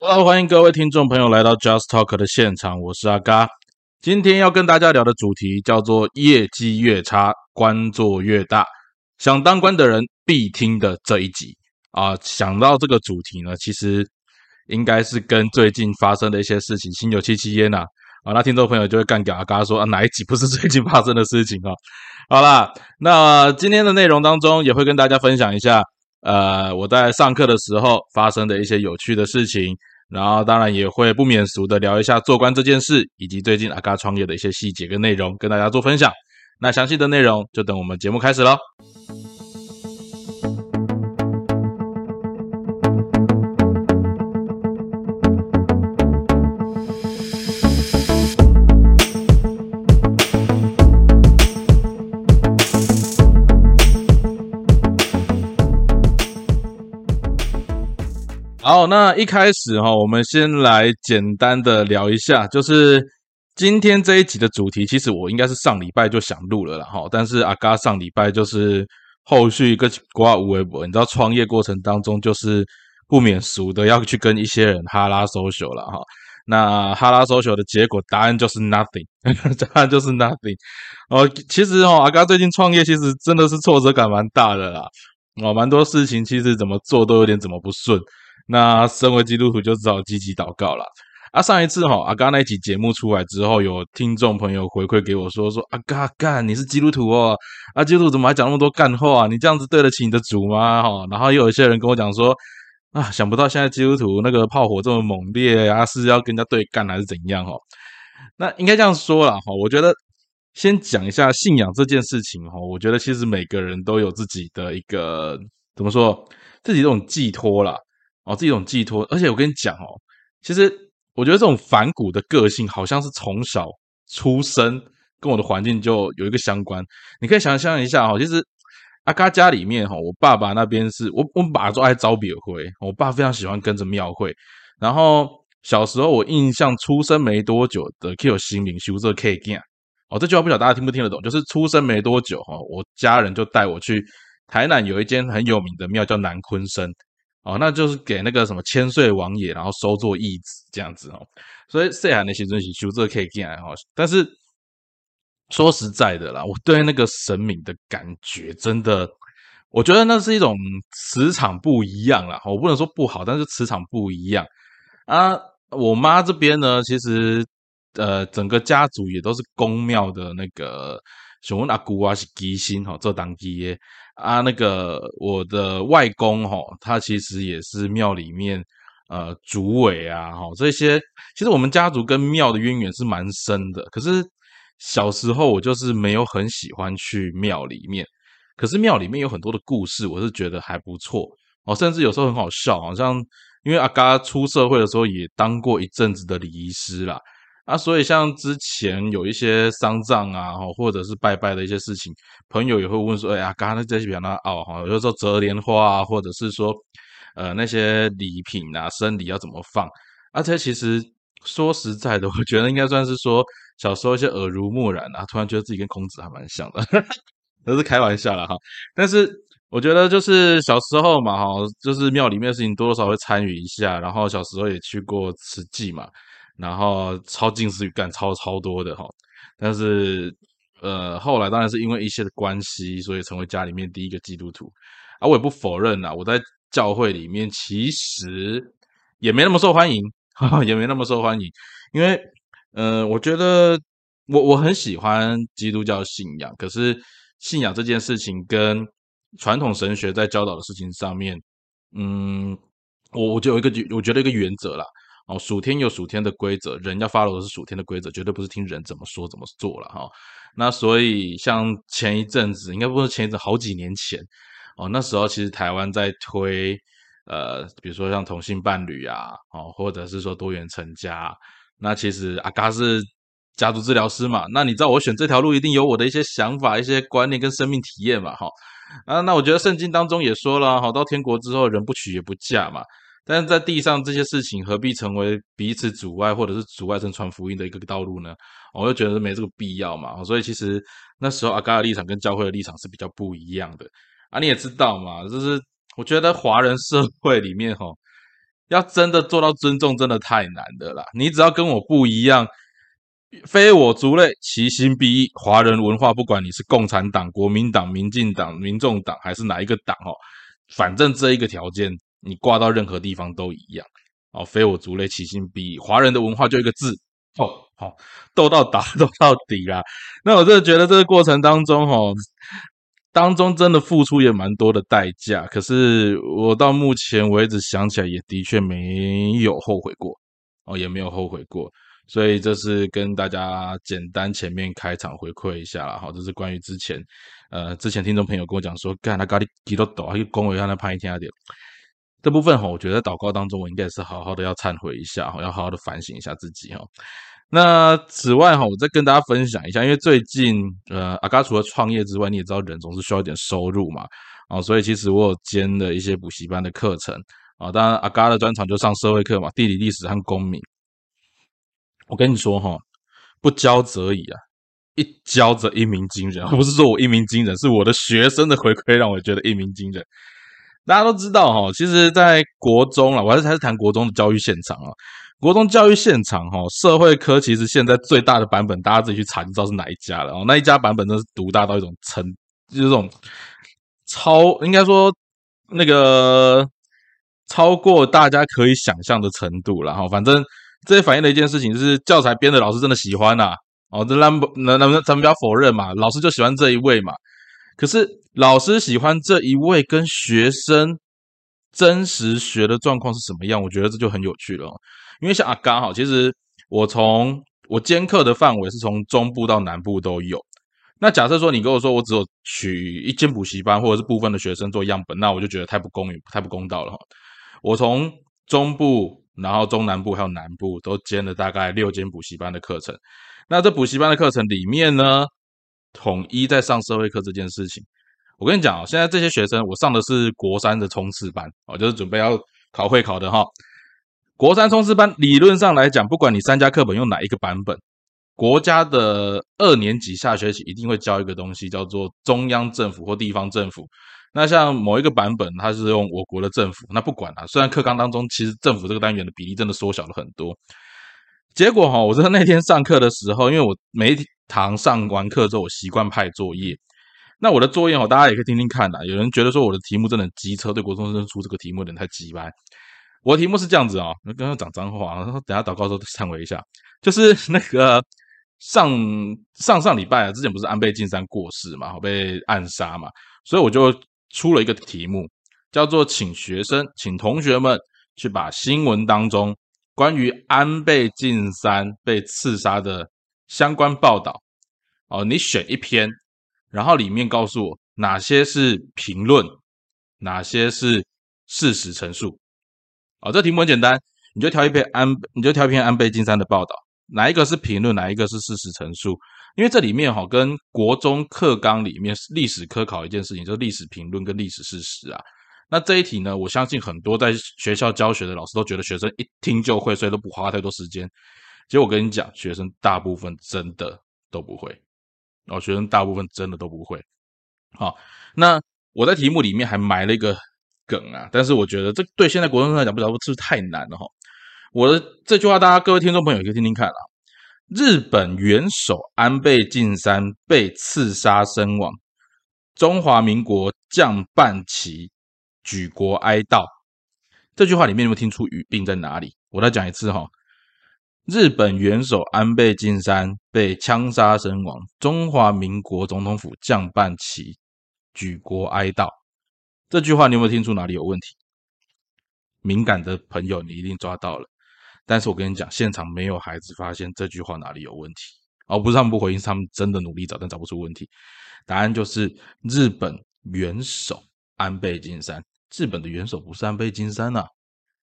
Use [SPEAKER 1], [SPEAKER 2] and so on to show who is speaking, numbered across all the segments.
[SPEAKER 1] 好欢迎各位听众朋友来到 Just Talk 的现场，我是阿嘎。今天要跟大家聊的主题叫做“业绩越差，官做越大”，想当官的人必听的这一集啊。想到这个主题呢，其实应该是跟最近发生的一些事情心有戚戚焉呐。啊，那听众朋友就会干掉阿嘎说啊，哪一集不是最近发生的事情啊？好啦，那今天的内容当中也会跟大家分享一下。呃，我在上课的时候发生的一些有趣的事情，然后当然也会不免俗的聊一下做官这件事，以及最近阿嘎创业的一些细节跟内容，跟大家做分享。那详细的内容就等我们节目开始喽。那一开始哈，我们先来简单的聊一下，就是今天这一集的主题，其实我应该是上礼拜就想录了啦，哈，但是阿嘎上礼拜就是后续跟国外无微博，你知道创业过程当中就是不免俗的要去跟一些人哈拉 social 了哈，那哈拉搜求的结果答案就是 nothing，答案就是 nothing，哦，其实哦，阿嘎最近创业其实真的是挫折感蛮大的啦，哦，蛮多事情其实怎么做都有点怎么不顺。那身为基督徒就只好积极祷告了。啊，上一次哈阿刚那一集节目出来之后，有听众朋友回馈给我说说阿嘎干你是基督徒哦，啊基督徒怎么还讲那么多干话？你这样子对得起你的主吗？哈，然后又有一些人跟我讲说啊，想不到现在基督徒那个炮火这么猛烈啊，是要跟人家对干还是怎样？哈，那应该这样说了哈，我觉得先讲一下信仰这件事情哈，我觉得其实每个人都有自己的一个怎么说，自己这种寄托啦。哦，这种寄托，而且我跟你讲哦，其实我觉得这种反骨的个性，好像是从小出生跟我的环境就有一个相关。你可以想象一下哈，其实阿嘎家里面哈，我爸爸那边是我我们爸都爱招别会，我爸非常喜欢跟着庙会。然后小时候我印象出生没多久的 Q 新名修这 K 干哦，这句话不晓得大家听不听得懂，就是出生没多久哈，我家人就带我去台南有一间很有名的庙叫南昆生。哦，那就是给那个什么千岁王爷，然后收作义子这样子哦。所以岁寒的新尊喜修这可以进来哈。但是说实在的啦，我对那个神明的感觉真的，我觉得那是一种磁场不一样啦。我不能说不好，但是磁场不一样啊。我妈这边呢，其实呃，整个家族也都是宫庙的那个熊阿姑啊，是吉星哈，做当基耶。啊，那个我的外公哈，他其实也是庙里面呃主委啊，哈这些其实我们家族跟庙的渊源是蛮深的。可是小时候我就是没有很喜欢去庙里面，可是庙里面有很多的故事，我是觉得还不错哦，甚至有时候很好笑，好像因为阿嘎出社会的时候也当过一阵子的礼仪师啦。啊，所以像之前有一些丧葬啊，或者是拜拜的一些事情，朋友也会问说：“哎呀，刚刚那这些比较那哦，哈，有时候折莲花啊，或者是说，呃，那些礼品啊，生礼要怎么放？”而且其实说实在的，我觉得应该算是说小时候一些耳濡目染啊，突然觉得自己跟孔子还蛮像的，都是开玩笑了哈。但是我觉得就是小时候嘛，哈，就是庙里面的事情多多少会参与一下，然后小时候也去过慈济嘛。然后超近视感超超多的哈，但是呃后来当然是因为一些的关系，所以成为家里面第一个基督徒啊。我也不否认呐，我在教会里面其实也没那么受欢迎，也没那么受欢迎。因为呃，我觉得我我很喜欢基督教信仰，可是信仰这件事情跟传统神学在教导的事情上面，嗯，我我就有一个我觉得一个原则啦。哦，属天有属天的规则，人要 follow 的是属天的规则，绝对不是听人怎么说怎么做了哈。那所以像前一阵子，应该不是前一阵，好几年前哦，那时候其实台湾在推呃，比如说像同性伴侣啊，哦，或者是说多元成家。那其实阿嘎是家族治疗师嘛，那你知道我选这条路一定有我的一些想法、一些观念跟生命体验嘛，哈啊，那我觉得圣经当中也说了，好到天国之后，人不娶也不嫁嘛。但是在地上这些事情何必成为彼此阻碍，或者是阻碍成传福音的一个道路呢？我就觉得没这个必要嘛。所以其实那时候阿嘎的立场跟教会的立场是比较不一样的啊。你也知道嘛，就是我觉得华人社会里面哈，要真的做到尊重，真的太难的啦。你只要跟我不一样，非我族类，其心必异。华人文化，不管你是共产党、国民党、民进党、民众党，还是哪一个党哦，反正这一个条件，你挂到任何地方都一样哦。非我族类，其心必异。华人的文化就一个字，哦，好，斗到打，斗到底啦。那我真的觉得这个过程当中，哦。当中真的付出也蛮多的代价，可是我到目前为止想起来也的确没有后悔过哦，也没有后悔过，所以这是跟大家简单前面开场回馈一下啦。好，这是关于之前呃之前听众朋友跟我讲说，干他咖喱几多抖，还有恭维他那拍一天一点这部分哈，我觉得祷告当中我应该是好好的要忏悔一下哈，要好好的反省一下自己哈。那此外哈，我再跟大家分享一下，因为最近呃，阿嘎除了创业之外，你也知道人总是需要一点收入嘛，啊，所以其实我有兼了一些补习班的课程啊。当然，阿嘎的专长就上社会课嘛，地理、历史和公民。我跟你说哈，不教则已啊，一教则一鸣惊人。不是说我一鸣惊人，是我的学生的回馈让我觉得一鸣惊人。大家都知道哈，其实，在国中了，我还是还是谈国中的教育现场啊。国中教育现场，哈，社会科其实现在最大的版本，大家自己去查就知道是哪一家了。哦，那一家版本真是独大到一种程，就是这种超，应该说那个超过大家可以想象的程度了。哈，反正这也反映了一件事情，就是教材编的老师真的喜欢呐。哦，这那不那那咱们不要否认嘛，老师就喜欢这一位嘛。可是老师喜欢这一位，跟学生真实学的状况是什么样？我觉得这就很有趣了。因为像阿刚好，其实我从我兼课的范围是从中部到南部都有。那假设说你跟我说我只有取一间补习班或者是部分的学生做样本，那我就觉得太不公允、太不公道了哈。我从中部，然后中南部还有南部都兼了大概六间补习班的课程。那这补习班的课程里面呢，统一在上社会课这件事情，我跟你讲啊，现在这些学生我上的是国三的冲刺班，哦，就是准备要考会考的哈。国三冲刺班理论上来讲，不管你三家课本用哪一个版本，国家的二年级下学期一定会教一个东西，叫做中央政府或地方政府。那像某一个版本，它是用我国的政府，那不管了。虽然课纲当中其实政府这个单元的比例真的缩小了很多。结果哈，我在那天上课的时候，因为我每一堂上完课之后，我习惯派作业。那我的作业哦，大家也可以听听看的。有人觉得说我的题目真的机车，对国中生出这个题目有点太鸡掰。我的题目是这样子啊，那刚刚讲脏话，然后等下祷告时候忏悔一下。就是那个上上上礼拜啊，之前不是安倍晋三过世嘛，被暗杀嘛，所以我就出了一个题目，叫做请学生，请同学们去把新闻当中关于安倍晋三被刺杀的相关报道哦，你选一篇，然后里面告诉我哪些是评论，哪些是事实陈述。哦，这题目很简单，你就挑一篇安，你就挑一篇安倍晋三的报道，哪一个是评论，哪一个是事实陈述？因为这里面哈，跟国中课纲里面历史科考一件事情，就是历史评论跟历史事实啊。那这一题呢，我相信很多在学校教学的老师都觉得学生一听就会，所以都不花太多时间。其实我跟你讲，学生大部分真的都不会，哦，学生大部分真的都不会。好，那我在题目里面还埋了一个。梗啊！但是我觉得这对现在国中生来讲，不知道是不是太难了哈。我的这句话，大家各位听众朋友可以听听看啊。日本元首安倍晋三被刺杀身亡，中华民国降半旗，举国哀悼。这句话里面有没有听出语病在哪里？我再讲一次哈。日本元首安倍晋三被枪杀身亡，中华民国总统府降半旗，举国哀悼。这句话你有没有听出哪里有问题？敏感的朋友，你一定抓到了。但是我跟你讲，现场没有孩子发现这句话哪里有问题，而不是他们不回应，是他们真的努力找，但找不出问题。答案就是日本元首安倍晋三。日本的元首不是安倍晋三呐，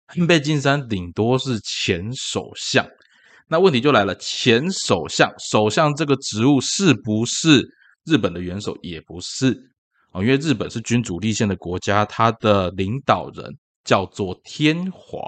[SPEAKER 1] 安倍晋三顶多是前首相。那问题就来了，前首相、首相这个职务是不是日本的元首？也不是。哦，因为日本是君主立宪的国家，它的领导人叫做天皇，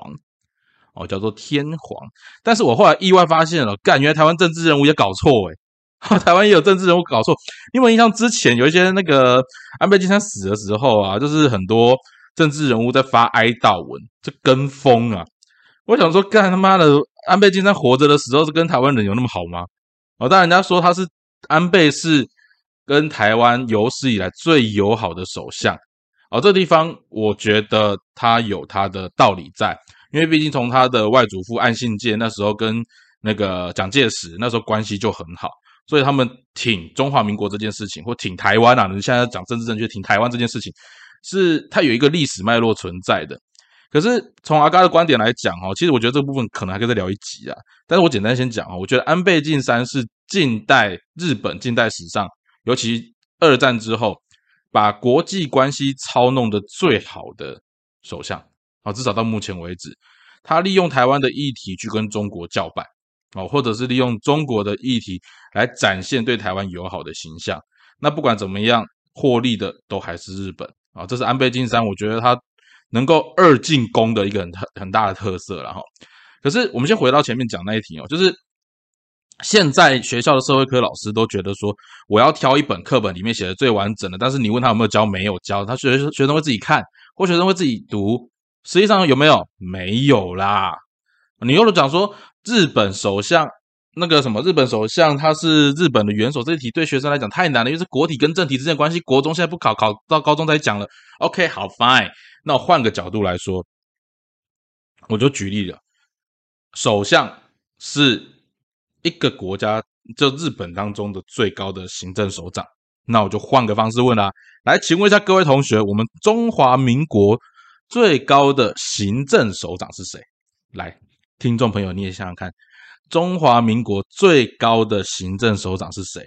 [SPEAKER 1] 哦，叫做天皇。但是我后来意外发现了，干，原来台湾政治人物也搞错诶 台湾也有政治人物搞错。因为印象之前有一些那个安倍晋三死的时候啊，就是很多政治人物在发哀悼文，这跟风啊！我想说，干他妈的，安倍晋三活着的时候是跟台湾人有那么好吗？哦，但人家说他是安倍是跟台湾有史以来最友好的首相。哦，这地方我觉得他有他的道理在，因为毕竟从他的外祖父岸信介那时候跟那个蒋介石那时候关系就很好，所以他们挺中华民国这件事情，或挺台湾啊，你现在讲政治正确，挺台湾这件事情，是它有一个历史脉络存在的。可是从阿嘎的观点来讲，哦，其实我觉得这部分可能还可以再聊一集啊。但是我简单先讲哦，我觉得安倍晋三是近代日本近代史上，尤其二战之后，把国际关系操弄的最好的首相啊，至少到目前为止，他利用台湾的议题去跟中国叫板哦，或者是利用中国的议题来展现对台湾友好的形象。那不管怎么样，获利的都还是日本啊。这是安倍晋三，我觉得他。能够二进攻的一个很很大的特色了哈，可是我们先回到前面讲那一题哦，就是现在学校的社会科老师都觉得说，我要挑一本课本里面写的最完整的，但是你问他有没有教，没有教，他学学生会自己看，或学生会自己读，实际上有没有？没有啦。你又讲说日本首相那个什么，日本首相他是日本的元首，这一题对学生来讲太难了，因为是国体跟政体之间的关系，国中现在不考，考到高中才讲了。OK，好，Fine。那我换个角度来说，我就举例了，首相是一个国家，就日本当中的最高的行政首长。那我就换个方式问啦，来，请问一下各位同学，我们中华民国最高的行政首长是谁？来，听众朋友，你也想想看，中华民国最高的行政首长是谁？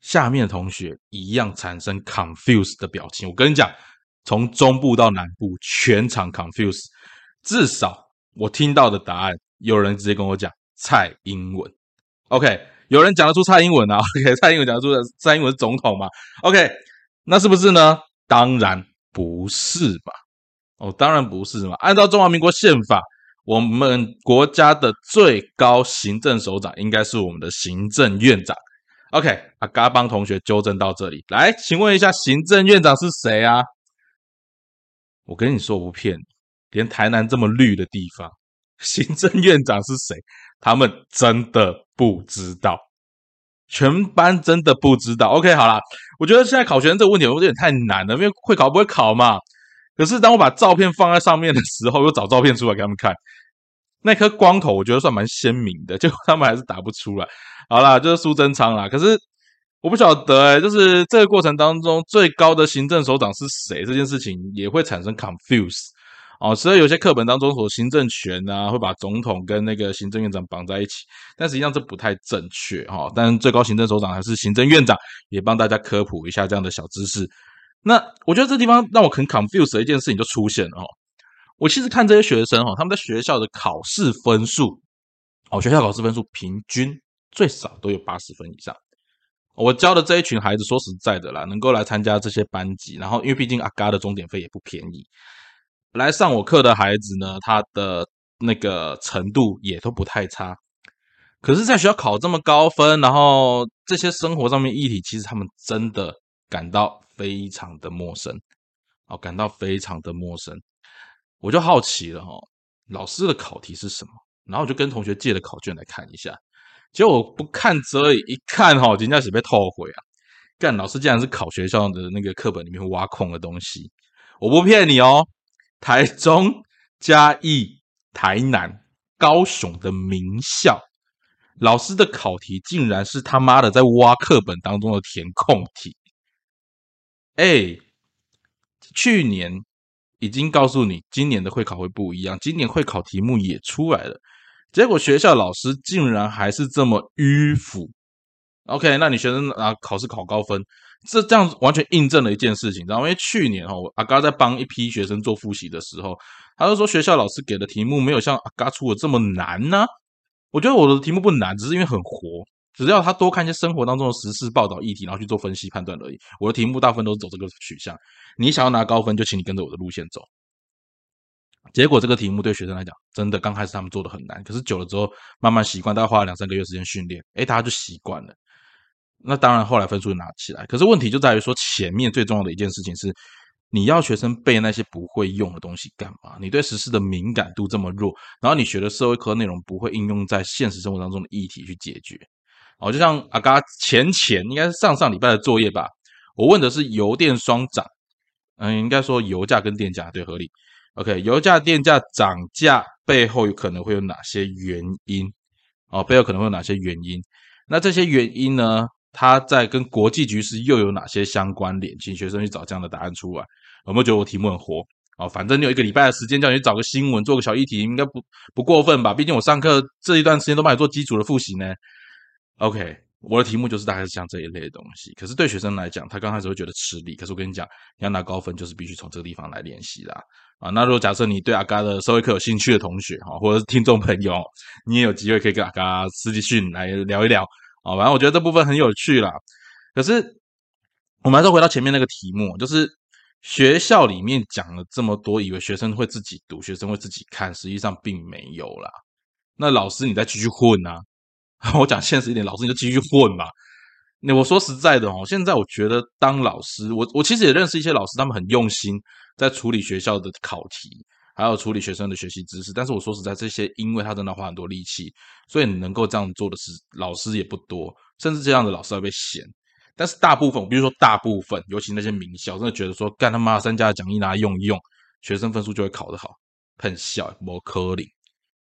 [SPEAKER 1] 下面的同学一样产生 confuse 的表情。我跟你讲。从中部到南部，全场 confuse。至少我听到的答案，有人直接跟我讲蔡英文。OK，有人讲得出蔡英文啊？OK，蔡英文讲得出蔡英文是总统嘛？OK，那是不是呢？当然不是吧？哦，当然不是嘛。按照中华民国宪法，我们国家的最高行政首长应该是我们的行政院长。OK，阿嘎帮同学纠正到这里。来，请问一下，行政院长是谁啊？我跟你说，我不骗你，连台南这么绿的地方，行政院长是谁？他们真的不知道，全班真的不知道。OK，好了，我觉得现在考学生这个问题有点太难了，因为会考不会考嘛。可是当我把照片放在上面的时候，又找照片出来给他们看，那颗光头我觉得算蛮鲜明的，结果他们还是答不出来。好啦，就是苏贞昌啦。可是。我不晓得哎，就是这个过程当中最高的行政首长是谁？这件事情也会产生 confuse 哦。所以有些课本当中所行政权啊，会把总统跟那个行政院长绑在一起，但实际上这不太正确哈。但最高行政首长还是行政院长，也帮大家科普一下这样的小知识。那我觉得这地方让我很 confuse 的一件事情就出现了哈。我其实看这些学生哈，他们在学校的考试分数，哦，学校考试分数平均最少都有八十分以上。我教的这一群孩子，说实在的啦，能够来参加这些班级，然后因为毕竟阿嘎的钟点费也不便宜，来上我课的孩子呢，他的那个程度也都不太差。可是，在学校考这么高分，然后这些生活上面议题，其实他们真的感到非常的陌生，哦，感到非常的陌生。我就好奇了哈，老师的考题是什么？然后我就跟同学借了考卷来看一下。结果我不看则已，一看哈，人家是被后悔啊！干老师竟然是考学校的那个课本里面挖空的东西，我不骗你哦。台中、嘉义、台南、高雄的名校老师的考题，竟然是他妈的在挖课本当中的填空题。哎，去年已经告诉你，今年的会考会不一样，今年会考题目也出来了。结果学校老师竟然还是这么迂腐，OK？那你学生啊考试考高分，这这样完全印证了一件事情，知道吗？因为去年哈阿嘎在帮一批学生做复习的时候，他就说学校老师给的题目没有像阿嘎出的这么难呢。我觉得我的题目不难，只是因为很活，只要他多看一些生活当中的时事报道议题，然后去做分析判断而已。我的题目大部分都是走这个取向，你想要拿高分，就请你跟着我的路线走。结果这个题目对学生来讲，真的刚开始他们做的很难，可是久了之后慢慢习惯，大概花了两三个月时间训练，哎，大家就习惯了。那当然后来分数拿起来，可是问题就在于说前面最重要的一件事情是你要学生背那些不会用的东西干嘛？你对时事的敏感度这么弱，然后你学的社会科内容不会应用在现实生活当中的议题去解决。哦，就像阿嘎前前应该是上上礼拜的作业吧，我问的是油电双涨，嗯，应该说油价跟电价对合理。OK，油价电价涨价背后有可能会有哪些原因？哦，背后可能会有哪些原因？那这些原因呢？它在跟国际局势又有哪些相关联？请学生去找这样的答案出来。有没有觉得我题目很活？哦，反正你有一个礼拜的时间，叫你找个新闻，做个小议题，应该不不过分吧？毕竟我上课这一段时间都帮你做基础的复习呢。OK，我的题目就是大概是像这一类的东西。可是对学生来讲，他刚开始会觉得吃力。可是我跟你讲，你要拿高分，就是必须从这个地方来练习啦。啊，那如果假设你对阿嘎的社会课有兴趣的同学哈，或者是听众朋友，你也有机会可以跟阿嘎私讯来聊一聊啊。反正我觉得这部分很有趣啦。可是我们还是回到前面那个题目，就是。学校里面讲了这么多，以为学生会自己读，学生会自己看，实际上并没有啦。那老师你再继续混啊！我讲现实一点，老师你就继续混吧。那我说实在的哦，现在我觉得当老师，我我其实也认识一些老师，他们很用心在处理学校的考题，还有处理学生的学习知识。但是我说实在，这些因为他真的花很多力气，所以你能够这样做的是老师也不多，甚至这样的老师还被嫌。但是大部分，比如说大部分，尤其那些名校，真的觉得说，干他妈三家的奖励拿来用一用，学生分数就会考得好，很小，不科林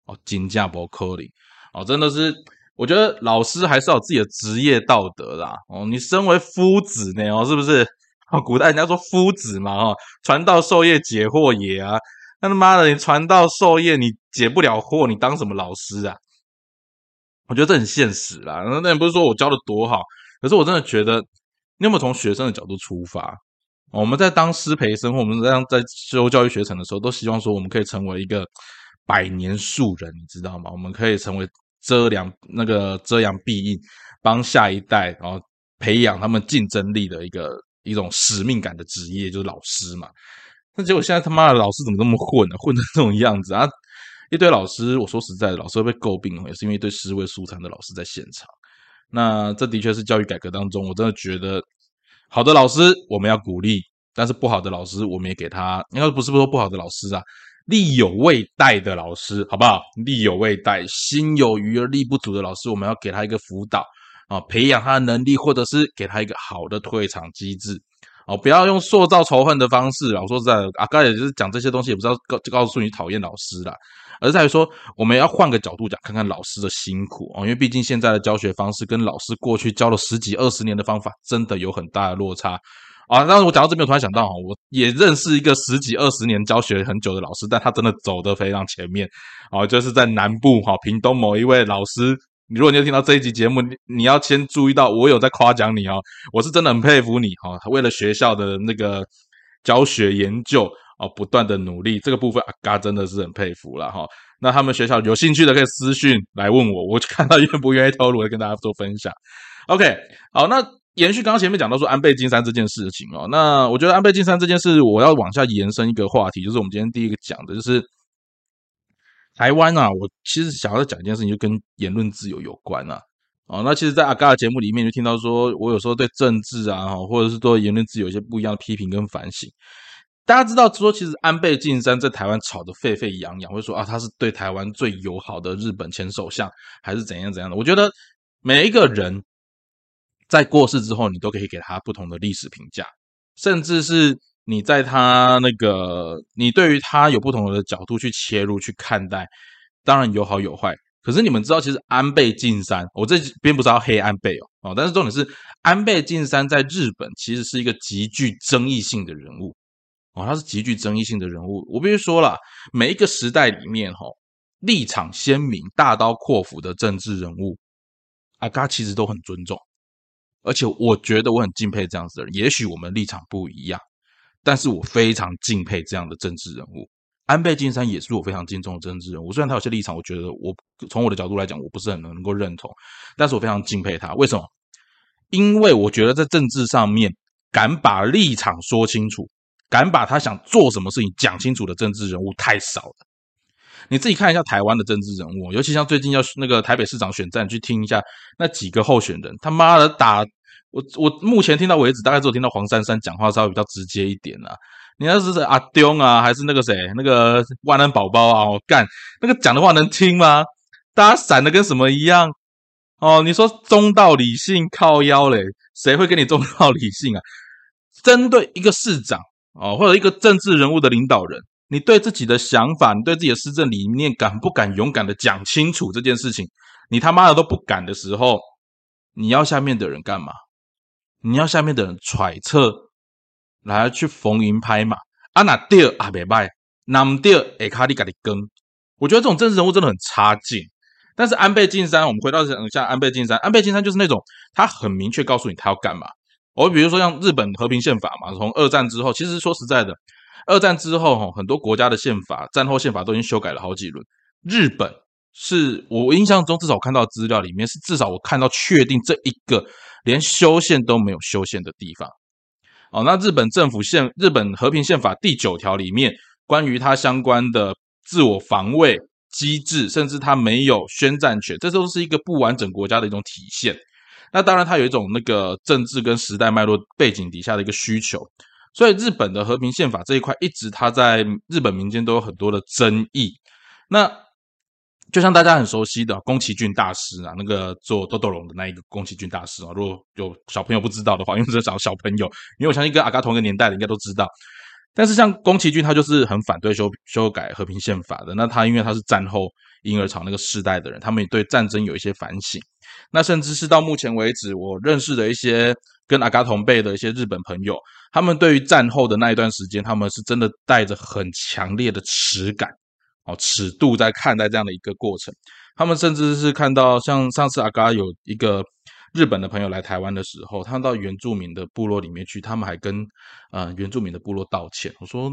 [SPEAKER 1] 哦，金价不科林哦，真的是，我觉得老师还是有自己的职业道德啦哦，你身为夫子呢哦，是不是？哦，古代人家说夫子嘛哦，传道授业解惑也啊，那他妈的，你传道授业你解不了惑，你当什么老师啊？我觉得这很现实啦，那那也不是说我教的多好。可是我真的觉得，你有没有从学生的角度出发？我们在当师培生，或我们这样在修教育学程的时候，都希望说我们可以成为一个百年树人，你知道吗？我们可以成为遮阳那个遮阳蔽荫，帮下一代，然后培养他们竞争力的一个一种使命感的职业，就是老师嘛。那结果现在他妈的老师怎么这么混呢？混成这种样子啊！一堆老师，我说实在的，老师会被诟病，也是因为一堆尸位素餐的老师在现场。那这的确是教育改革当中，我真的觉得好的老师我们要鼓励，但是不好的老师我们也给他，应该不是说不好的老师啊，力有未逮的老师，好不好？力有未逮，心有余而力不足的老师，我们要给他一个辅导啊，培养他的能力，或者是给他一个好的退场机制哦，不要用塑造仇恨的方式啊。我说实在，阿刚也就是讲这些东西，也不知道告告诉你讨厌老师啦。而在于说，我们要换个角度讲，看看老师的辛苦哦，因为毕竟现在的教学方式跟老师过去教了十几二十年的方法，真的有很大的落差啊。但是我讲到这边，我突然想到哈，我也认识一个十几二十年教学很久的老师，但他真的走得非常前面哦，就是在南部哈，屏东某一位老师。你如果你有听到这一集节目，你你要先注意到，我有在夸奖你哦，我是真的很佩服你哈，为了学校的那个教学研究。哦，不断的努力这个部分，阿嘎真的是很佩服了哈。那他们学校有兴趣的可以私讯来问我，我看他愿不愿意透露，跟大家做分享。OK，好，那延续刚刚前面讲到说安倍晋三这件事情哦，那我觉得安倍晋三这件事，我要往下延伸一个话题，就是我们今天第一个讲的就是台湾啊。我其实想要讲一件事情，就跟言论自由有关啊。哦，那其实，在阿嘎的节目里面就听到说，我有时候对政治啊，或者是对言论自由有一些不一样的批评跟反省。大家知道说，其实安倍晋三在台湾吵得沸沸扬扬，会说啊，他是对台湾最友好的日本前首相，还是怎样怎样的？我觉得每一个人在过世之后，你都可以给他不同的历史评价，甚至是你在他那个，你对于他有不同的角度去切入去看待，当然有好有坏。可是你们知道，其实安倍晋三，我这边不是要黑安倍哦，哦，但是重点是安倍晋三在日本其实是一个极具争议性的人物。哦，他是极具争议性的人物。我必须说了，每一个时代里面，哈，立场鲜明、大刀阔斧的政治人物，阿嘎其实都很尊重，而且我觉得我很敬佩这样子的人。也许我们立场不一样，但是我非常敬佩这样的政治人物。安倍晋三也是我非常敬重的政治人物。虽然他有些立场，我觉得我从我的角度来讲，我不是很能够认同，但是我非常敬佩他。为什么？因为我觉得在政治上面，敢把立场说清楚。敢把他想做什么事情讲清楚的政治人物太少了。你自己看一下台湾的政治人物，尤其像最近要那个台北市长选战，去听一下那几个候选人，他妈的打我！我目前听到为止，大概只有听到黄珊珊讲话稍微比较直接一点啊。你那是阿丢啊，还是那个谁，那个万能宝宝啊？我干，那个讲的话能听吗？大家散的跟什么一样？哦，你说中道理性靠腰嘞，谁会跟你中道理性啊？针对一个市长哦，或者一个政治人物的领导人，你对自己的想法，你对自己的施政理念，敢不敢勇敢的讲清楚这件事情？你他妈的都不敢的时候，你要下面的人干嘛？你要下面的人揣测，来去逢迎拍马。啊那第二啊别拜，那么第二哎卡里嘎里跟，我觉得这种政治人物真的很差劲。但是安倍晋三，我们回到讲一下安倍晋三。安倍晋三就是那种他很明确告诉你他要干嘛。我比如说像日本和平宪法嘛，从二战之后，其实说实在的，二战之后哈，很多国家的宪法、战后宪法都已经修改了好几轮。日本是我印象中至少我看到资料里面是至少我看到确定这一个连修宪都没有修宪的地方。哦，那日本政府宪日本和平宪法第九条里面关于它相关的自我防卫。机制，甚至它没有宣战权，这都是一个不完整国家的一种体现。那当然，它有一种那个政治跟时代脉络背景底下的一个需求。所以，日本的和平宪法这一块，一直它在日本民间都有很多的争议。那就像大家很熟悉的宫崎骏大师啊，那个做豆豆龙的那一个宫崎骏大师啊，如果有小朋友不知道的话，因为是找小朋友，因为我相信跟阿嘎同一个年代的应该都知道。但是像宫崎骏，他就是很反对修修改和平宪法的。那他因为他是战后婴儿潮那个世代的人，他们也对战争有一些反省。那甚至是到目前为止，我认识的一些跟阿嘎同辈的一些日本朋友，他们对于战后的那一段时间，他们是真的带着很强烈的耻感哦尺度在看待这样的一个过程。他们甚至是看到像上次阿嘎有一个。日本的朋友来台湾的时候，他到原住民的部落里面去，他们还跟呃原住民的部落道歉。我说，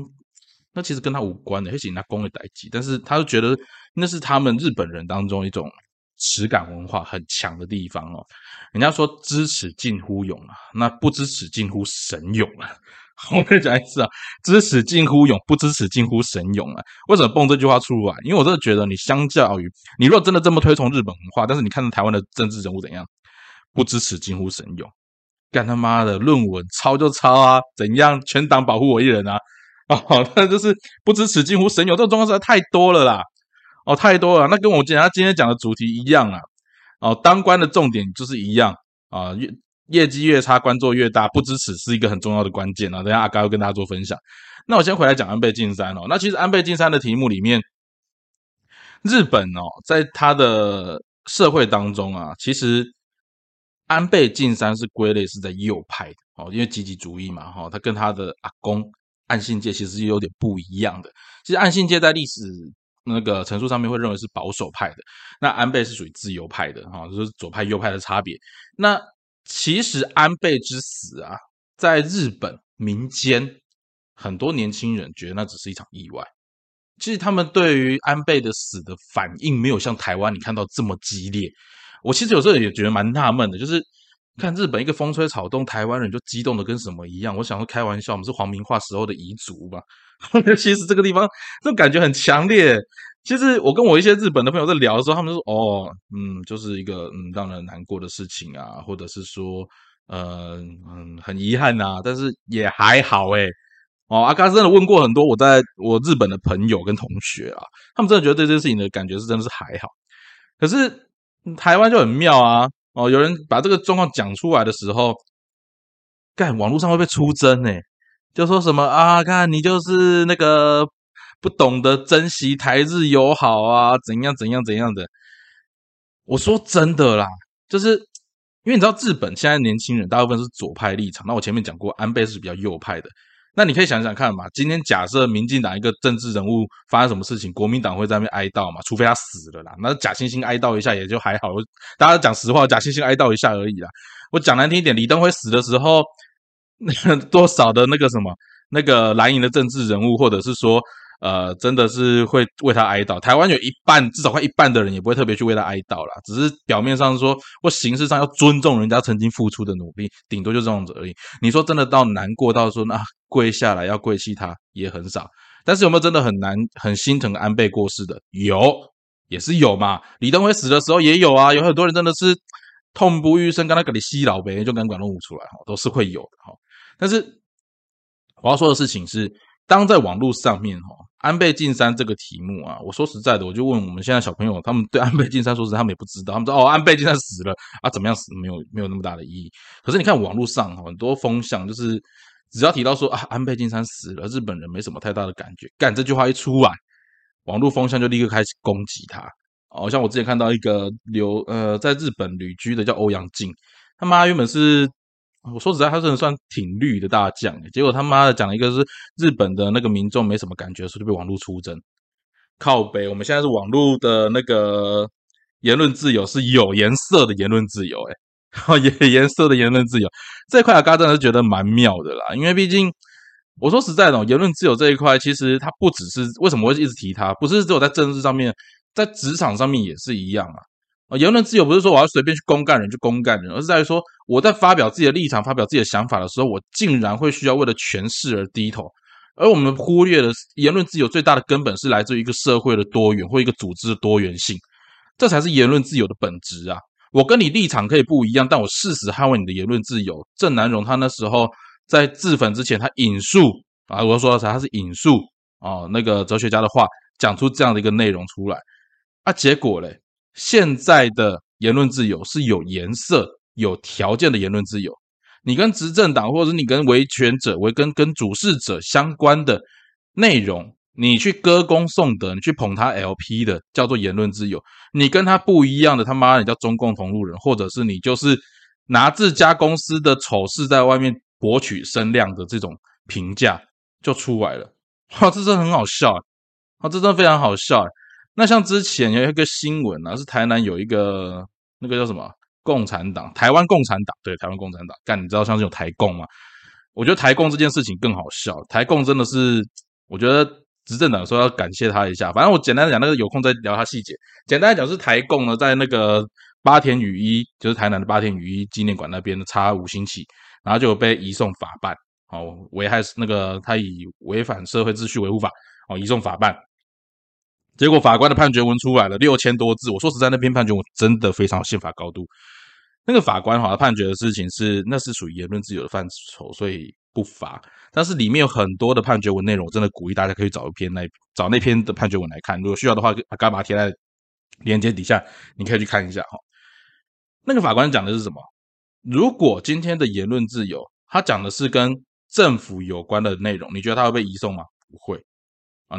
[SPEAKER 1] 那其实跟他无关的，而且拿公的代际，但是他就觉得那是他们日本人当中一种耻感文化很强的地方哦。人家说知耻近乎勇啊，那不知耻近乎神勇啊。我再讲一次啊，知耻近乎勇，不知耻近乎神勇啊。为什么蹦这句话出来？因为我真的觉得，你相较于你如果真的这么推崇日本文化，但是你看到台湾的政治人物怎样？不支持近乎神勇，干他妈的论文抄就抄啊，怎样全党保护我一人啊？哦，那就是不支持近乎神勇，这种状况实在太多了啦！哦，太多了，那跟我今他今天讲的主题一样啊！哦，当官的重点就是一样啊，业绩越差，官做越大，不支持是一个很重要的关键啊。等下阿高要跟大家做分享。那我先回来讲安倍晋三哦。那其实安倍晋三的题目里面，日本哦，在他的社会当中啊，其实。安倍晋三是归类是在右派的哦，因为积极主义嘛哈，他跟他的阿公岸信介其实是有点不一样的。其实岸信介在历史那个陈述上面会认为是保守派的，那安倍是属于自由派的哈，就是左派右派的差别。那其实安倍之死啊，在日本民间很多年轻人觉得那只是一场意外，其实他们对于安倍的死的反应没有像台湾你看到这么激烈。我其实有时候也觉得蛮纳闷的，就是看日本一个风吹草动，台湾人就激动的跟什么一样。我想说开玩笑，我们是皇明化时候的遗族吧？其实这个地方这种感觉很强烈。其实我跟我一些日本的朋友在聊的时候，他们说：“哦，嗯，就是一个嗯让人难过的事情啊，或者是说，呃嗯很遗憾呐，但是也还好哎。”哦，阿嘎真的问过很多我在我日本的朋友跟同学啊，他们真的觉得对这件事情的感觉是真的是还好，可是。台湾就很妙啊！哦，有人把这个状况讲出来的时候，干网络上会被出征呢，就说什么啊，看你就是那个不懂得珍惜台日友好啊，怎样怎样怎样的。我说真的啦，就是因为你知道日本现在年轻人大部分是左派立场，那我前面讲过，安倍是比较右派的。那你可以想想看嘛，今天假设民进党一个政治人物发生什么事情，国民党会在那边哀悼嘛？除非他死了啦，那假惺惺哀悼一下也就还好。大家讲实话，假惺惺哀悼一下而已啦。我讲难听一点，李登辉死的时候，多少的那个什么，那个蓝营的政治人物，或者是说。呃，真的是会为他哀悼。台湾有一半，至少快一半的人也不会特别去为他哀悼啦，只是表面上说或形式上要尊重人家曾经付出的努力，顶多就这样子而已。你说真的到难过到说那跪下来要跪泣他也很少。但是有没有真的很难很心疼安倍过世的？有，也是有嘛。李登辉死的时候也有啊，有很多人真的是痛不欲生，刚才给你吸老呗，就敢管弄出来哈，都是会有的哈。但是我要说的事情是。当在网络上面哈，安倍晋三这个题目啊，我说实在的，我就问我们现在小朋友，他们对安倍晋三说实，他们也不知道，他们说哦，安倍晋三死了啊，怎么样死没有没有那么大的意义。可是你看网络上很多风向，就是只要提到说啊，安倍晋三死了，日本人没什么太大的感觉，干这句话一出来，网络风向就立刻开始攻击他。哦，像我之前看到一个留呃在日本旅居的叫欧阳靖，他妈原本是。我说实在，他真的算挺绿的大将，结果他妈的讲了一个是日本的那个民众没什么感觉，所以就被网络出征。靠北，我们现在是网络的那个言论自由是有颜色的言论自由，哎，有颜色的言论自由这一块，阿嘎真的是觉得蛮妙的啦。因为毕竟我说实在的，言论自由这一块，其实它不只是为什么会一直提它，不是只有在政治上面，在职场上面也是一样啊。啊，言论自由不是说我要随便去公干人就公干人，而是在于说我在发表自己的立场、发表自己的想法的时候，我竟然会需要为了权势而低头。而我们忽略了言论自由最大的根本是来自于一个社会的多元或一个组织的多元性，这才是言论自由的本质啊！我跟你立场可以不一样，但我誓死捍卫你的言论自由。郑南荣他那时候在自焚之前，他引述啊，我要说的啥他是引述啊那个哲学家的话，讲出这样的一个内容出来啊，结果嘞。现在的言论自由是有颜色、有条件的言论自由。你跟执政党，或者是你跟维权者、维跟跟主事者相关的内容，你去歌功颂德，你去捧他 LP 的，叫做言论自由。你跟他不一样的，他妈你叫中共同路人，或者是你就是拿自家公司的丑事在外面博取声量的这种评价就出来了。哇，这真很好笑啊！这真非常好笑。那像之前有一个新闻啊，是台南有一个那个叫什么共产党，台湾共产党，对，台湾共产党。干，你知道像这种台共吗？我觉得台共这件事情更好笑。台共真的是，我觉得执政党说要感谢他一下。反正我简单的讲，那个有空再聊他细节。简单来讲，是台共呢在那个八田雨衣，就是台南的八田雨衣纪念馆那边插五星旗，然后就被移送法办，哦，危害那个他以违反社会秩序维护法，哦，移送法办。结果法官的判决文出来了，六千多字。我说实在，那篇判决文真的非常宪法高度。那个法官哈，判决的事情是那是属于言论自由的范畴，所以不罚。但是里面有很多的判决文内容，真的鼓励大家可以找一篇那找那篇的判决文来看。如果需要的话，把它贴在链接底下，你可以去看一下哈。那个法官讲的是什么？如果今天的言论自由，他讲的是跟政府有关的内容，你觉得他会被移送吗？不会。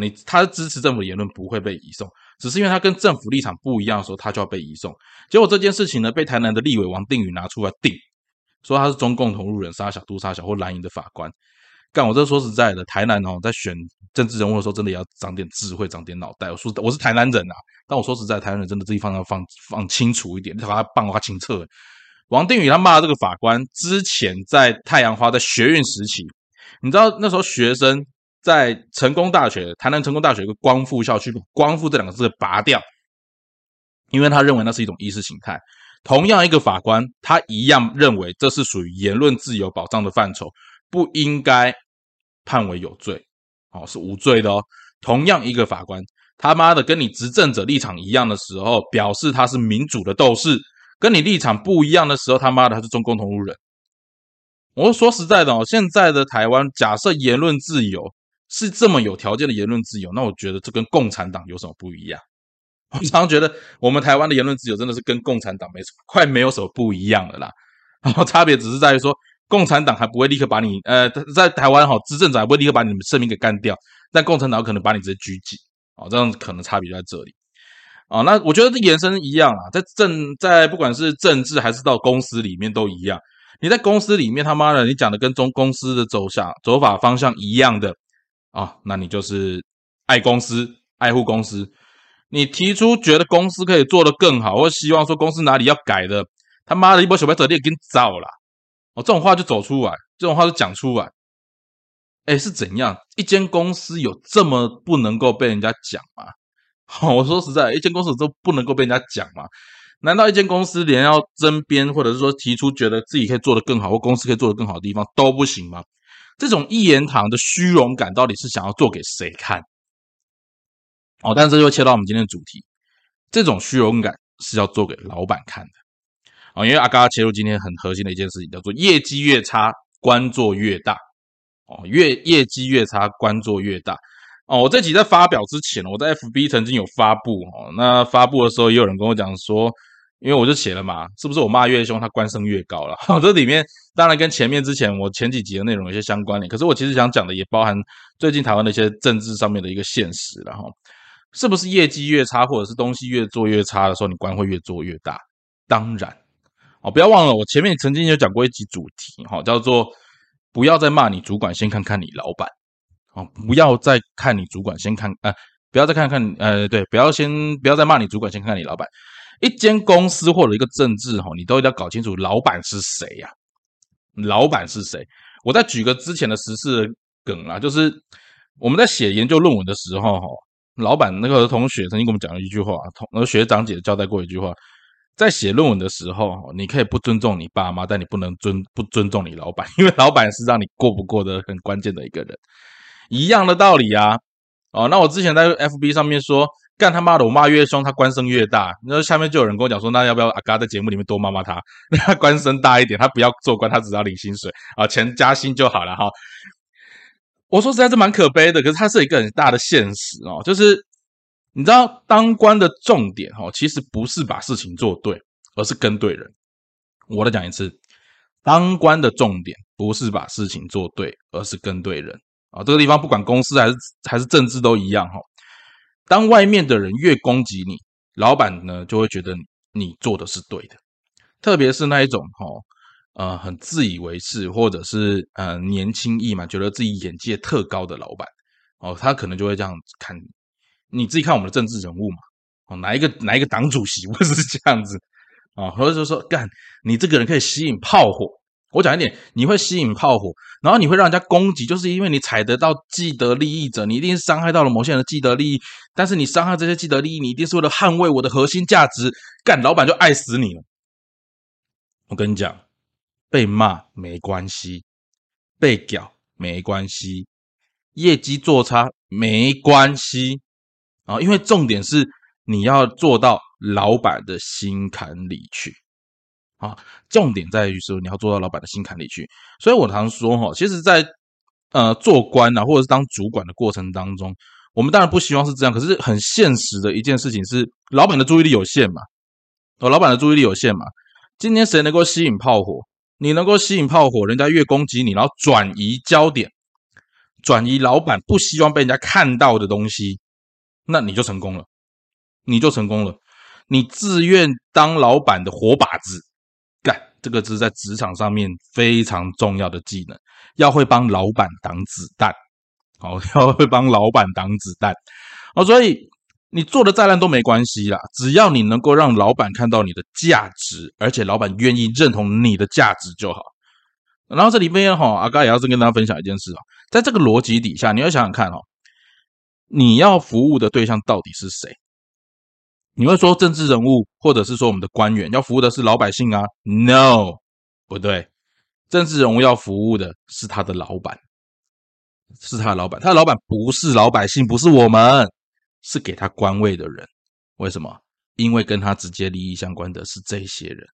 [SPEAKER 1] 你他支持政府的言论不会被移送，只是因为他跟政府立场不一样的时候，他就要被移送。结果这件事情呢，被台南的立委王定宇拿出来定，说他是中共同路人，杀小、杜杀小或蓝营的法官。干，我这说实在的，台南哦，在选政治人物的时候，真的也要长点智慧，长点脑袋。我说我是台南人啊，但我说实在，台南人真的这地方要放放清楚一点，把他棒花清澈。王定宇他骂这个法官，之前在太阳花在学院时期，你知道那时候学生。在成功大学，台南成功大学一个光复校区，光复这两个字拔掉，因为他认为那是一种意识形态。同样一个法官，他一样认为这是属于言论自由保障的范畴，不应该判为有罪，哦，是无罪的哦。同样一个法官，他妈的跟你执政者立场一样的时候，表示他是民主的斗士；跟你立场不一样的时候，他妈的他是中共同路人。我说实在的哦，现在的台湾，假设言论自由。是这么有条件的言论自由，那我觉得这跟共产党有什么不一样？我常常觉得我们台湾的言论自由真的是跟共产党没什么，快没有什么不一样的啦。然后差别只是在于说，共产党还不会立刻把你，呃，在台湾哈，执政者还不会立刻把你们声明给干掉，但共产党可能把你直接拘禁，哦，这样可能差别在这里。啊，那我觉得这延伸一样啊，在政在不管是政治还是到公司里面都一样。你在公司里面他妈的，你讲的跟中公司的走向走法方向一样的。啊，那你就是爱公司、爱护公司。你提出觉得公司可以做得更好，或希望说公司哪里要改的，他妈的一波小白者你已经造了。哦，这种话就走出来，这种话就讲出来。哎，是怎样？一间公司有这么不能够被人家讲吗？我说实在，一间公司都不能够被人家讲吗？难道一间公司连要争编，或者是说提出觉得自己可以做得更好，或公司可以做得更好的地方都不行吗？这种一言堂的虚荣感，到底是想要做给谁看？哦，但是这就切到我们今天的主题，这种虚荣感是要做给老板看的。哦，因为阿嘎切入今天很核心的一件事情，叫做业绩越差，官做越大。哦，越业绩越差，官做越大。哦，我这集在发表之前，我在 FB 曾经有发布哦。那发布的时候，也有人跟我讲说，因为我就写了嘛，是不是我骂越凶，他官升越高了？这里面当然跟前面之前我前几集的内容有些相关联。可是我其实想讲的也包含最近台湾的一些政治上面的一个现实了哈。是不是业绩越差，或者是东西越做越差的时候，你官会越做越大？当然哦，不要忘了我前面曾经有讲过一集主题哈，叫做不要再骂你主管，先看看你老板。哦，不要再看你主管，先看呃，不要再看看呃，对，不要先不要再骂你主管，先看看你老板。一间公司或者一个政治哈，你都一定要搞清楚老板是谁呀？老板是谁？我再举个之前的时事梗啊，就是我们在写研究论文的时候哈，老板那个同学曾经跟我们讲了一句话，同那个学长姐交代过一句话，在写论文的时候，你可以不尊重你爸妈，但你不能尊不尊重你老板，因为老板是让你过不过的很关键的一个人。一样的道理啊，哦，那我之前在 FB 上面说，干他妈的，我骂越凶，他官声越大。那下面就有人跟我讲说，那要不要阿嘎在节目里面多骂骂他，让 他官声大一点，他不要做官，他只要领薪水啊，钱加薪就好了哈。我说实在是蛮可悲的，可是它是一个很大的现实哦，就是你知道当官的重点哦，其实不是把事情做对，而是跟对人。我再讲一次，当官的重点不是把事情做对，而是跟对人。啊，这个地方不管公司还是还是政治都一样哈。当外面的人越攻击你，老板呢就会觉得你做的是对的。特别是那一种哈，呃，很自以为是或者是呃年轻意嘛，觉得自己眼界特高的老板哦，他可能就会这样看你。你自己看我们的政治人物嘛，哦，哪一个哪一个党主席 不是这样子啊？或者是说，干你这个人可以吸引炮火。我讲一点，你会吸引炮火，然后你会让人家攻击，就是因为你踩得到既得利益者，你一定是伤害到了某些人的既得利益。但是你伤害这些既得利益，你一定是为了捍卫我的核心价值。干，老板就爱死你了。我跟你讲，被骂没关系，被屌没关系，业绩做差没关系啊，因为重点是你要做到老板的心坎里去。啊，重点在于说你要做到老板的心坎里去。所以我常说哈，其实，在呃做官啊，或者是当主管的过程当中，我们当然不希望是这样。可是很现实的一件事情是，老板的注意力有限嘛，哦，老板的注意力有限嘛。今天谁能够吸引炮火？你能够吸引炮火，人家越攻击你，然后转移焦点，转移老板不希望被人家看到的东西，那你就成功了，你就成功了。你自愿当老板的活靶子。这个是在职场上面非常重要的技能，要会帮老板挡子弹，哦，要会帮老板挡子弹，哦，所以你做的再烂都没关系啦，只要你能够让老板看到你的价值，而且老板愿意认同你的价值就好。然后这里边哈，阿嘎也要跟大家分享一件事啊，在这个逻辑底下，你要想想看哦，你要服务的对象到底是谁？你会说政治人物，或者是说我们的官员要服务的是老百姓啊？No，不对，政治人物要服务的是他的老板，是他老板。他的老板不是老百姓，不是我们，是给他官位的人。为什么？因为跟他直接利益相关的是这些人。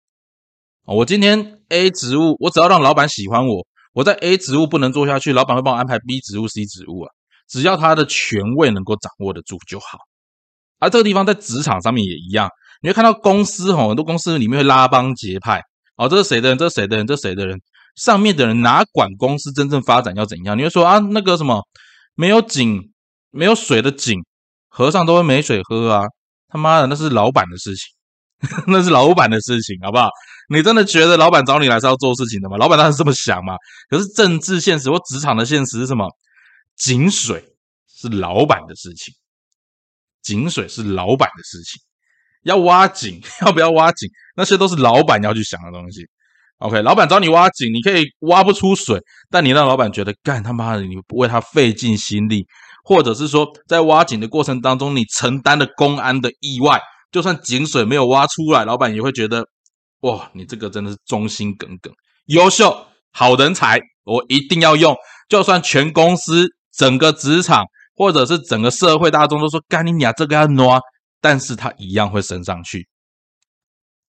[SPEAKER 1] 我今天 A 职务，我只要让老板喜欢我，我在 A 职务不能做下去，老板会帮我安排 B 职务、C 职务啊。只要他的权位能够掌握得住就好。而这个地方在职场上面也一样，你会看到公司吼，很多公司里面会拉帮结派，哦，这是谁的人？这是谁的人？这是谁的人？上面的人哪管公司真正发展要怎样？你会说啊，那个什么没有井、没有水的井，和尚都会没水喝啊！他妈的，那是老板的事情，那是老板的事情，好不好？你真的觉得老板找你来是要做事情的吗？老板当然这么想嘛。可是政治现实或职场的现实是什么？井水是老板的事情。井水是老板的事情，要挖井 要不要挖井，那些都是老板要去想的东西。OK，老板找你挖井，你可以挖不出水，但你让老板觉得干他妈的，你为他费尽心力，或者是说在挖井的过程当中，你承担了公安的意外，就算井水没有挖出来，老板也会觉得哇，你这个真的是忠心耿耿、优秀好人才，我一定要用，就算全公司整个职场。或者是整个社会大众都说干你娘这个要挪，但是他一样会升上去，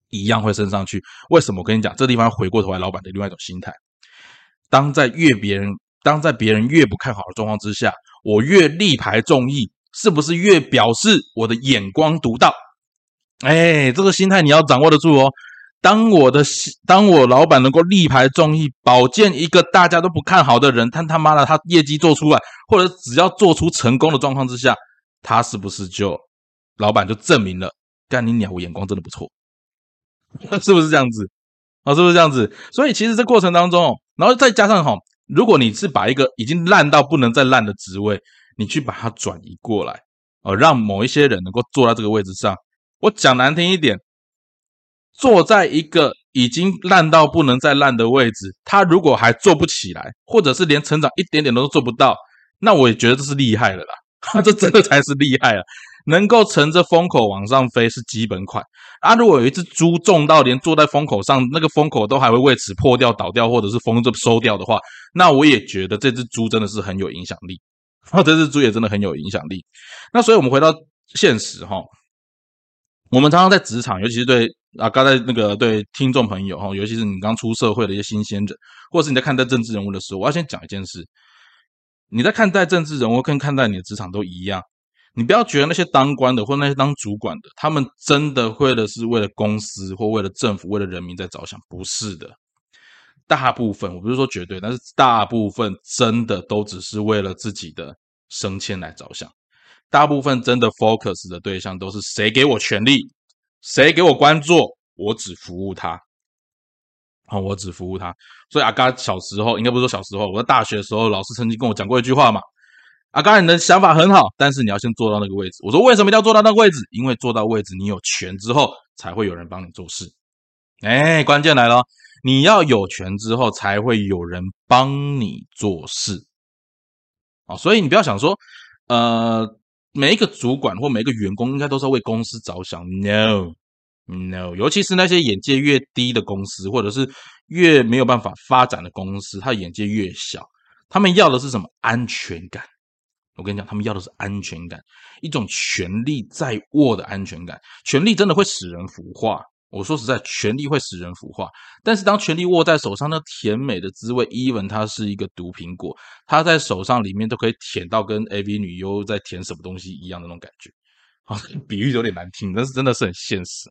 [SPEAKER 1] 一样会升上去。为什么？我跟你讲，这地方回过头来，老板的另外一种心态，当在越别人当在别人越不看好的状况之下，我越力排众议，是不是越表示我的眼光独到？哎，这个心态你要掌握得住哦。当我的当我老板能够力排众议，保荐一个大家都不看好的人，他他妈的他业绩做出来，或者只要做出成功的状况之下，他是不是就老板就证明了，干你鸟，我眼光真的不错，是不是这样子？啊，是不是这样子？所以其实这过程当中，然后再加上哈，如果你是把一个已经烂到不能再烂的职位，你去把它转移过来，哦，让某一些人能够坐在这个位置上，我讲难听一点，坐在一个已经烂到不能再烂的位置，他如果还做不起来，或者是连成长一点点都做不到，那我也觉得这是厉害了啦，这真的才是厉害了。能够乘着风口往上飞是基本款啊！如果有一只猪重到连坐在风口上，那个风口都还会为此破掉、倒掉，或者是风就收掉的话，那我也觉得这只猪真的是很有影响力。这只猪也真的很有影响力。那所以我们回到现实哈，我们常常在职场，尤其是对啊，刚才那个对听众朋友哈，尤其是你刚出社会的一些新鲜人，或者是你在看待政治人物的时候，我要先讲一件事：你在看待政治人物跟看待你的职场都一样。你不要觉得那些当官的或那些当主管的，他们真的为的是为了公司或为了政府、为了人民在着想，不是的。大部分我不是说绝对，但是大部分真的都只是为了自己的升迁来着想。大部分真的 focus 的对象都是谁给我权力，谁给我关注，我只服务他。好，我只服务他。所以阿嘎小时候，应该不是说小时候，我在大学的时候，老师曾经跟我讲过一句话嘛。阿，刚你的想法很好，但是你要先坐到那个位置。我说为什么一定要坐到那个位置？因为坐到位置，你有权之后，才会有人帮你做事。哎，关键来了，你要有权之后，才会有人帮你做事。啊，所以你不要想说，呃，每一个主管或每一个员工应该都是为公司着想。No，No，尤其是那些眼界越低的公司，或者是越没有办法发展的公司，他眼界越小，他们要的是什么？安全感。我跟你讲，他们要的是安全感，一种权力在握的安全感。权力真的会使人腐化。我说实在，权力会使人腐化。但是当权力握在手上，那甜美的滋味，even 它是一个毒苹果，它在手上里面都可以舔到跟 AV 女优在舔什么东西一样的那种感觉。好，比喻有点难听，但是真的是很现实。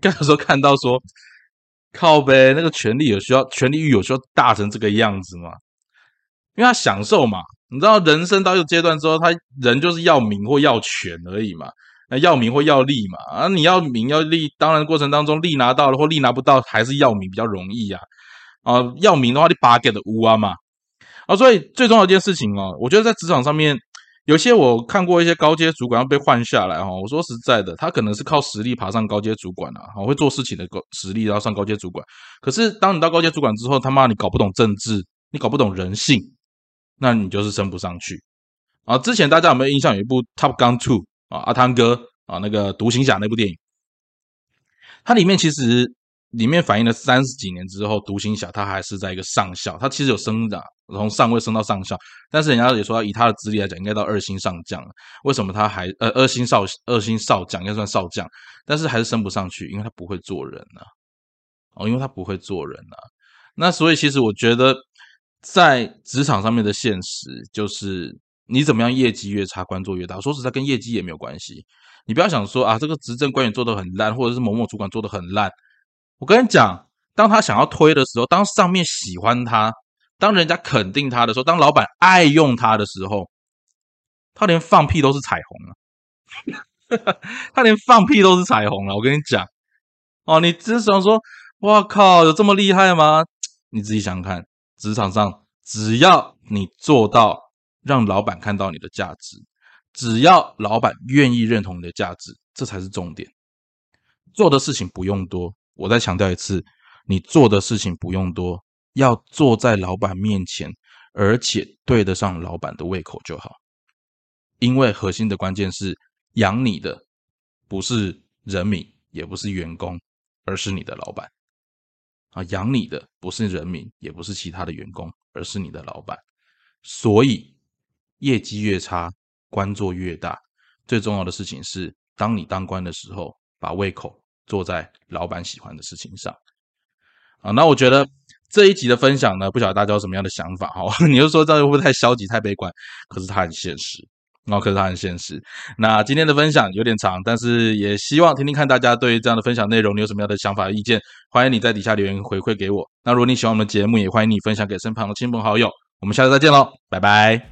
[SPEAKER 1] 刚才说看到说，靠呗，那个权力有需要，权力欲有需要大成这个样子吗？因为他享受嘛。你知道人生到一个阶段之后，他人就是要名或要权而已嘛。要名或要利嘛？啊，你要名要利，当然过程当中利拿到了或利拿不到，还是要名比较容易呀。啊，要名的话，你把给的乌啊嘛。啊，所以最重要一件事情哦，我觉得在职场上面，有些我看过一些高阶主管要被换下来哈。我说实在的，他可能是靠实力爬上高阶主管啊，会做事情的高实力，然后上高阶主管。可是当你到高阶主管之后，他妈你搞不懂政治，你搞不懂人性。那你就是升不上去啊！之前大家有没有印象？有一部《Top Gun Two》啊，阿汤哥啊，那个独行侠那部电影，它里面其实里面反映了三十几年之后，独行侠他还是在一个上校，他其实有升长，从上尉升到上校，但是人家也说以他的资历来讲，应该到二星上将了。为什么他还呃二星少二星少将应该算少将，但是还是升不上去？因为他不会做人啊！哦，因为他不会做人啊！那所以其实我觉得。在职场上面的现实就是，你怎么样业绩越差，官做越大。说实在，跟业绩也没有关系。你不要想说啊，这个执政官员做的很烂，或者是某某主管做的很烂。我跟你讲，当他想要推的时候，当上面喜欢他，当人家肯定他的时候，当老板爱用他的时候，他连放屁都是彩虹了。他连放屁都是彩虹了。我跟你讲，哦，你只想说，哇靠，有这么厉害吗？你自己想看。职场上，只要你做到让老板看到你的价值，只要老板愿意认同你的价值，这才是重点。做的事情不用多，我再强调一次，你做的事情不用多，要坐在老板面前，而且对得上老板的胃口就好。因为核心的关键是养你的不是人民，也不是员工，而是你的老板。啊，养你的不是人民，也不是其他的员工，而是你的老板。所以业绩越差，官做越大。最重要的事情是，当你当官的时候，把胃口做在老板喜欢的事情上。啊，那我觉得这一集的分享呢，不晓得大家有什么样的想法哈？你就说这样会不会太消极、太悲观？可是它很现实，哦，可是它很现实。那今天的分享有点长，但是也希望听听看大家对于这样的分享内容，你有什么样的想法、意见？欢迎你在底下留言回馈给我。那如果你喜欢我们的节目，也欢迎你分享给身旁的亲朋好友。我们下次再见喽，拜拜。